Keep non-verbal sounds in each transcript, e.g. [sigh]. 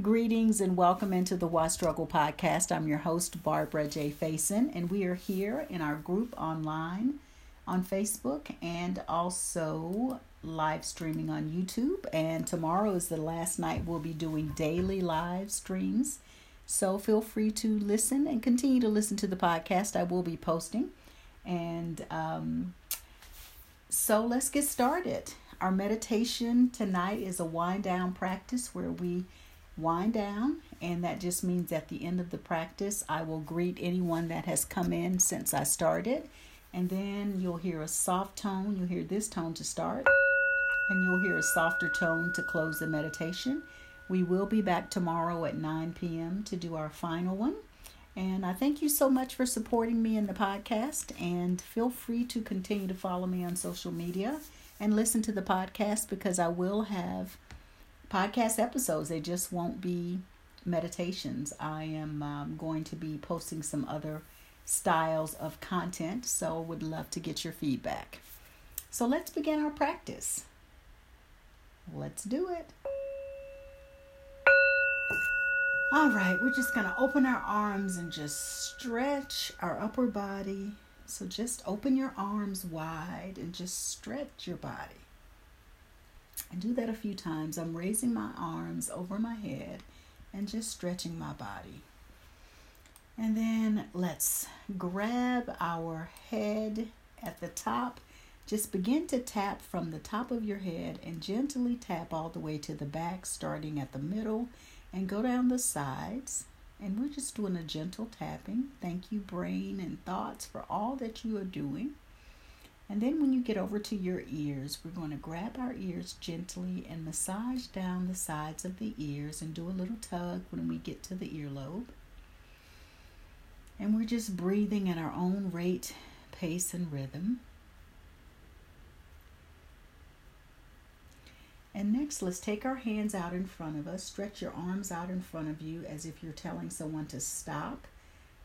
Greetings and welcome into the Why Struggle podcast. I'm your host, Barbara J. Faison, and we are here in our group online on Facebook and also live streaming on YouTube. And tomorrow is the last night we'll be doing daily live streams. So feel free to listen and continue to listen to the podcast. I will be posting. And um, so let's get started. Our meditation tonight is a wind down practice where we wind down, and that just means at the end of the practice, I will greet anyone that has come in since I started, and then you'll hear a soft tone. You'll hear this tone to start, and you'll hear a softer tone to close the meditation. We will be back tomorrow at 9 p.m. to do our final one. And I thank you so much for supporting me in the podcast. And feel free to continue to follow me on social media and listen to the podcast because I will have podcast episodes. They just won't be meditations. I am um, going to be posting some other styles of content, so would love to get your feedback. So let's begin our practice. Let's do it. All right, we're just going to open our arms and just stretch our upper body. So just open your arms wide and just stretch your body. And do that a few times. I'm raising my arms over my head and just stretching my body. And then let's grab our head at the top. Just begin to tap from the top of your head and gently tap all the way to the back, starting at the middle and go down the sides. And we're just doing a gentle tapping. Thank you, brain and thoughts, for all that you are doing. And then when you get over to your ears, we're going to grab our ears gently and massage down the sides of the ears and do a little tug when we get to the earlobe. And we're just breathing at our own rate, pace, and rhythm. And next, let's take our hands out in front of us. Stretch your arms out in front of you as if you're telling someone to stop.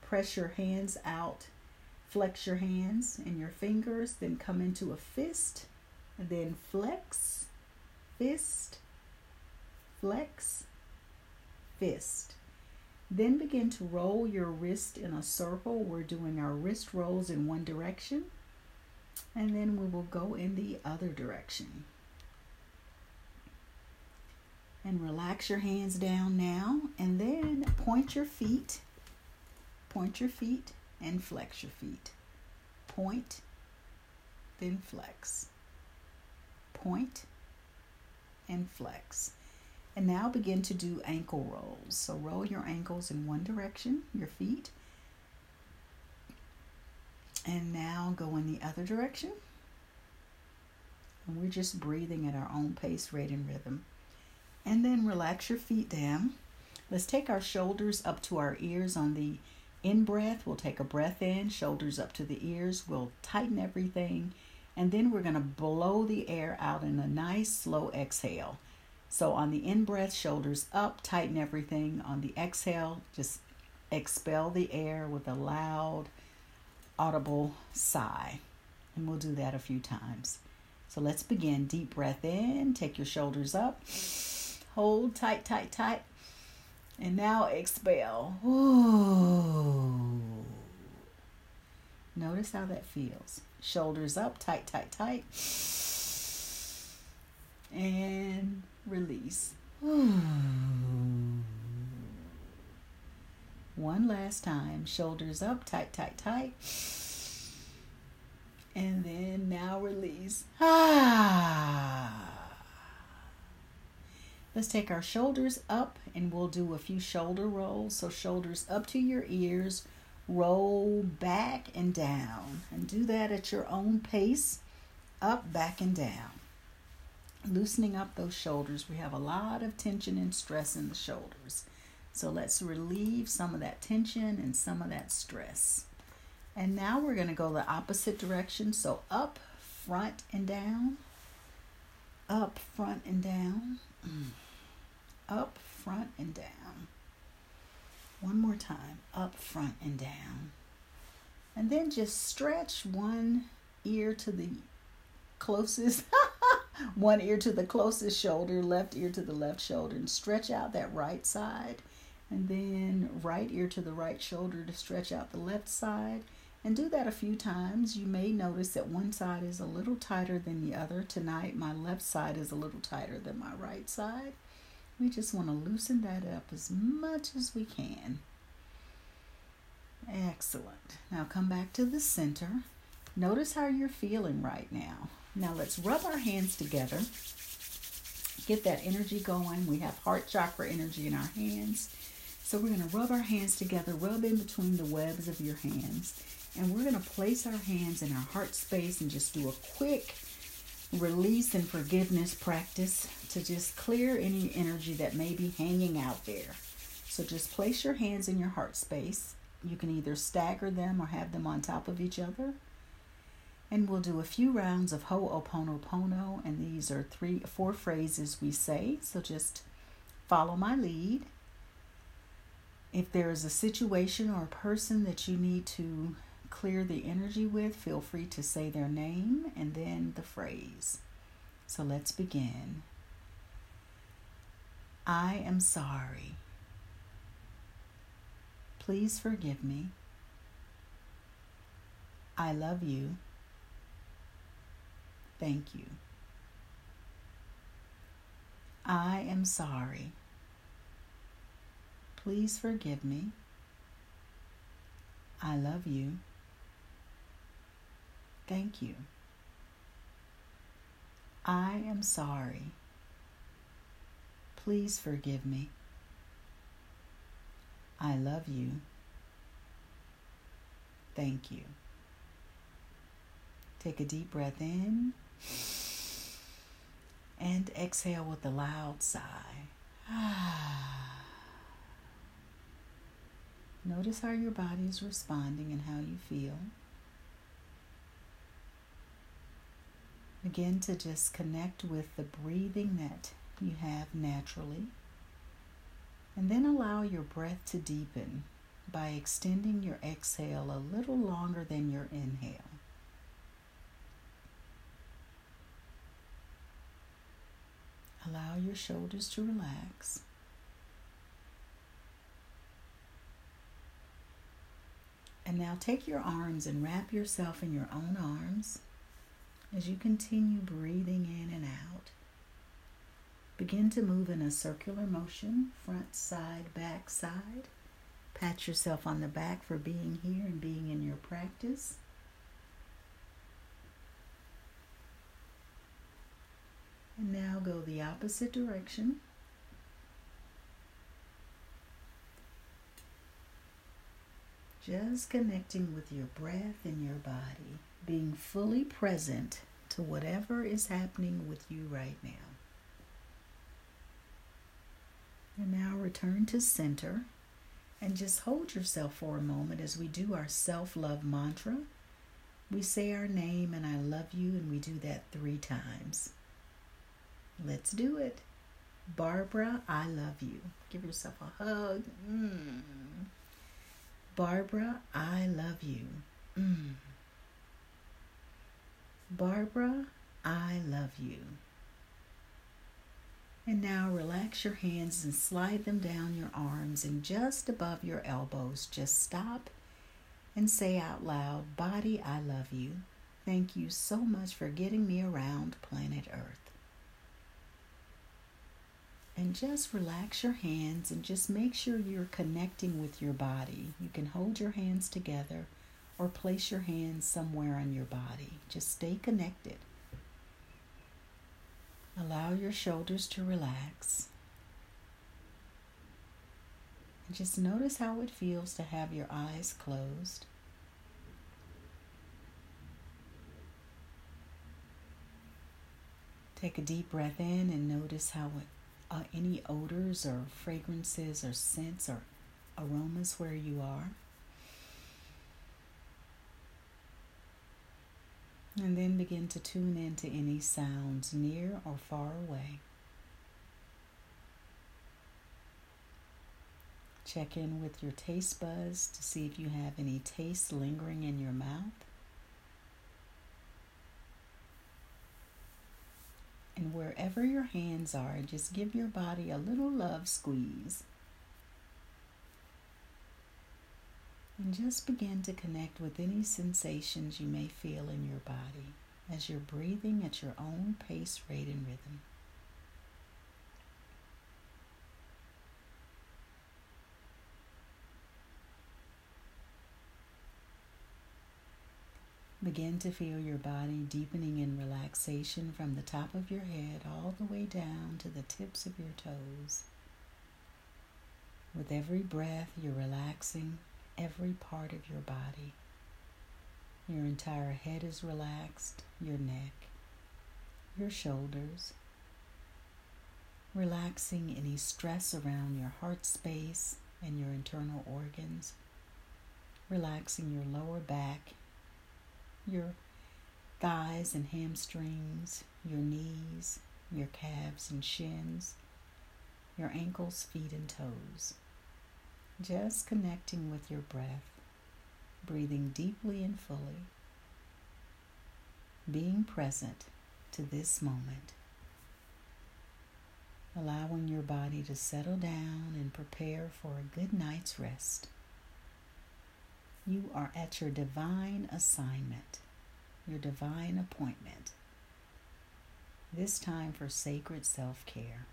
Press your hands out Flex your hands and your fingers, then come into a fist, then flex, fist, flex, fist. Then begin to roll your wrist in a circle. We're doing our wrist rolls in one direction, and then we will go in the other direction. And relax your hands down now, and then point your feet. Point your feet and flex your feet. Point, then flex. Point and flex. And now begin to do ankle rolls. So roll your ankles in one direction, your feet. And now go in the other direction. And we're just breathing at our own pace, rate, and rhythm. And then relax your feet down. Let's take our shoulders up to our ears on the in breath, we'll take a breath in, shoulders up to the ears. We'll tighten everything. And then we're going to blow the air out in a nice slow exhale. So on the in breath, shoulders up, tighten everything. On the exhale, just expel the air with a loud, audible sigh. And we'll do that a few times. So let's begin. Deep breath in, take your shoulders up, hold tight, tight, tight. And now expel. Ooh. Notice how that feels. Shoulders up, tight, tight, tight. And release. Ooh. One last time. Shoulders up, tight, tight, tight. And then now release. Ah. Let's take our shoulders up and we'll do a few shoulder rolls. So, shoulders up to your ears, roll back and down. And do that at your own pace up, back, and down. Loosening up those shoulders. We have a lot of tension and stress in the shoulders. So, let's relieve some of that tension and some of that stress. And now we're going to go the opposite direction. So, up, front, and down. Up, front, and down. [clears throat] Up, front, and down. One more time, up, front, and down. And then just stretch one ear to the closest [laughs] one ear to the closest shoulder, left ear to the left shoulder, and stretch out that right side. And then right ear to the right shoulder to stretch out the left side. And do that a few times. You may notice that one side is a little tighter than the other. Tonight, my left side is a little tighter than my right side. We just want to loosen that up as much as we can. Excellent. Now come back to the center. Notice how you're feeling right now. Now let's rub our hands together. Get that energy going. We have heart chakra energy in our hands. So we're going to rub our hands together, rub in between the webs of your hands. And we're going to place our hands in our heart space and just do a quick release and forgiveness practice to just clear any energy that may be hanging out there. So just place your hands in your heart space. You can either stagger them or have them on top of each other. And we'll do a few rounds of Ho'oponopono, and these are three, four phrases we say. So just follow my lead. If there is a situation or a person that you need to clear the energy with, feel free to say their name and then the phrase. So let's begin. I am sorry. Please forgive me. I love you. Thank you. I am sorry. Please forgive me. I love you. Thank you. I am sorry. Please forgive me. I love you. Thank you. Take a deep breath in and exhale with a loud sigh. [sighs] Notice how your body is responding and how you feel. Begin to just connect with the breathing that you have naturally. And then allow your breath to deepen by extending your exhale a little longer than your inhale. Allow your shoulders to relax. And now take your arms and wrap yourself in your own arms as you continue breathing in and out. Begin to move in a circular motion, front, side, back, side. Pat yourself on the back for being here and being in your practice. And now go the opposite direction. Just connecting with your breath and your body, being fully present to whatever is happening with you right now. And now return to center and just hold yourself for a moment as we do our self love mantra. We say our name and I love you, and we do that three times. Let's do it. Barbara, I love you. Give yourself a hug. Mm. Barbara, I love you. Mm. Barbara, I love you. And now relax your hands and slide them down your arms and just above your elbows. Just stop and say out loud, Body, I love you. Thank you so much for getting me around planet Earth. And just relax your hands and just make sure you're connecting with your body. You can hold your hands together or place your hands somewhere on your body. Just stay connected. Allow your shoulders to relax. And just notice how it feels to have your eyes closed. Take a deep breath in and notice how it, uh, any odors or fragrances or scents or aromas where you are. And then begin to tune into any sounds near or far away. Check in with your taste buds to see if you have any taste lingering in your mouth. And wherever your hands are, just give your body a little love squeeze. And just begin to connect with any sensations you may feel in your body as you're breathing at your own pace, rate, and rhythm. Begin to feel your body deepening in relaxation from the top of your head all the way down to the tips of your toes. With every breath, you're relaxing every part of your body. Your entire head is relaxed, your neck, your shoulders, relaxing any stress around your heart space and your internal organs, relaxing your lower back your thighs and hamstrings, your knees, your calves and shins, your ankles, feet, and toes. Just connecting with your breath, breathing deeply and fully, being present to this moment, allowing your body to settle down and prepare for a good night's rest. You are at your divine assignment, your divine appointment. This time for sacred self care.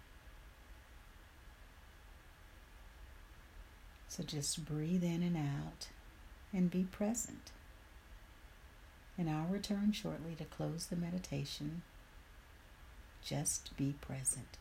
So just breathe in and out and be present. And I'll return shortly to close the meditation. Just be present.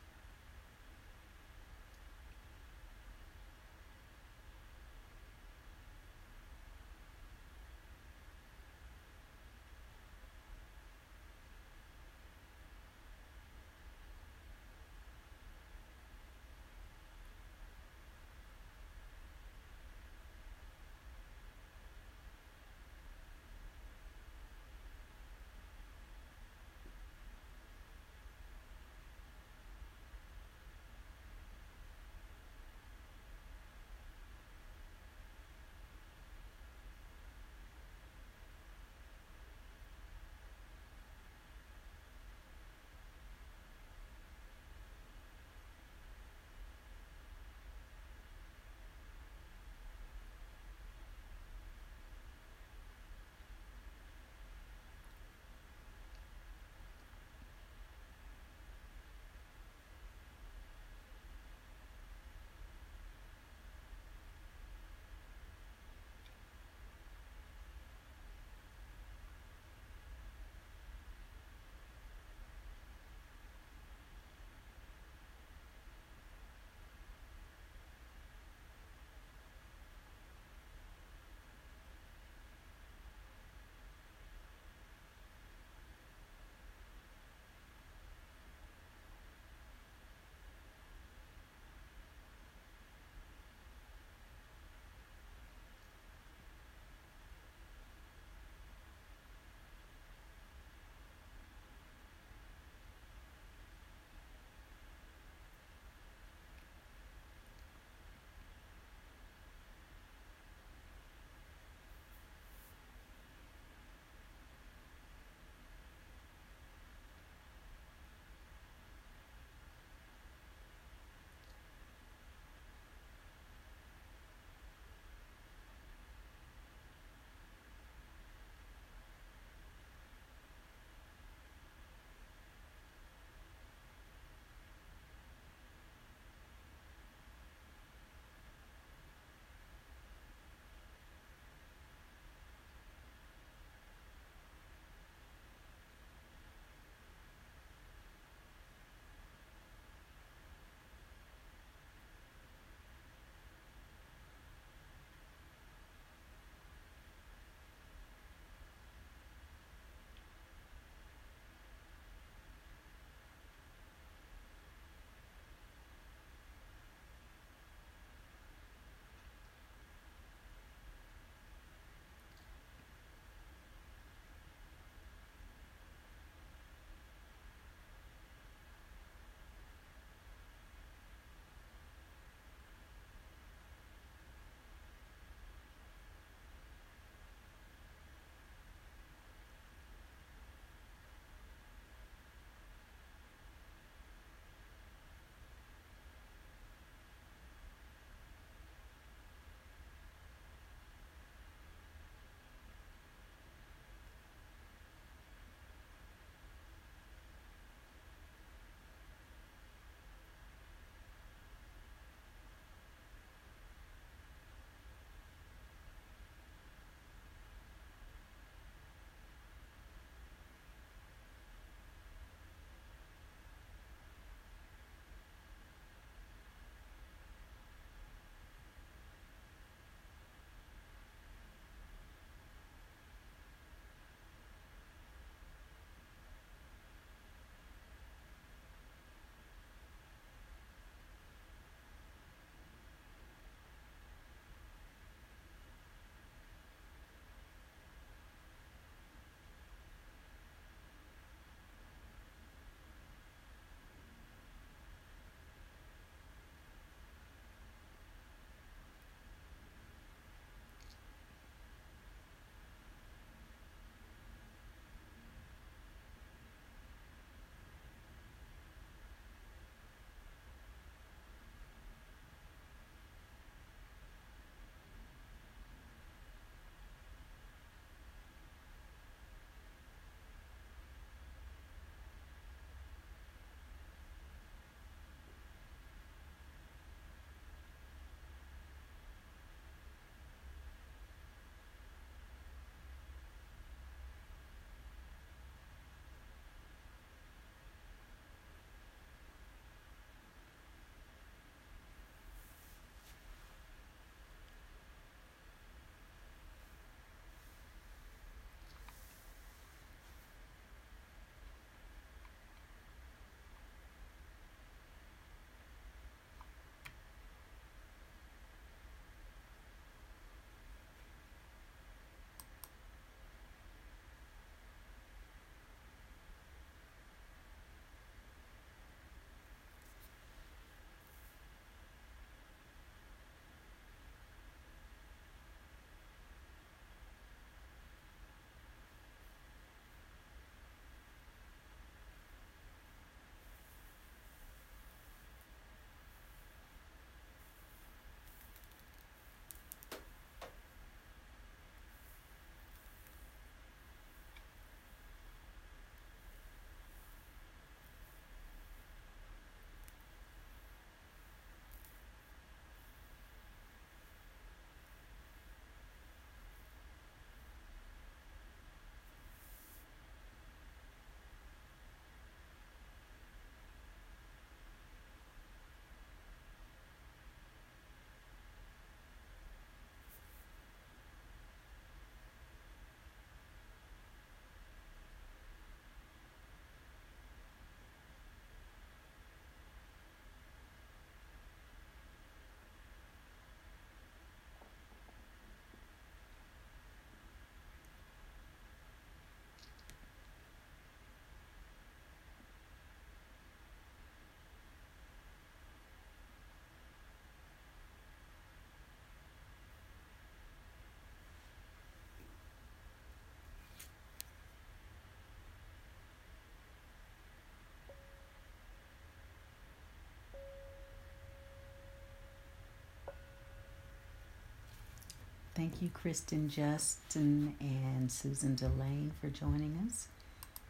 Thank you, Kristen Justin and Susan Delane, for joining us,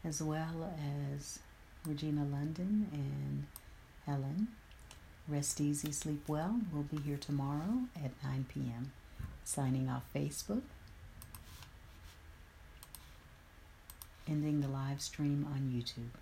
as well as Regina London and Helen. Rest easy, sleep well. We'll be here tomorrow at 9 p.m. Signing off Facebook. Ending the live stream on YouTube.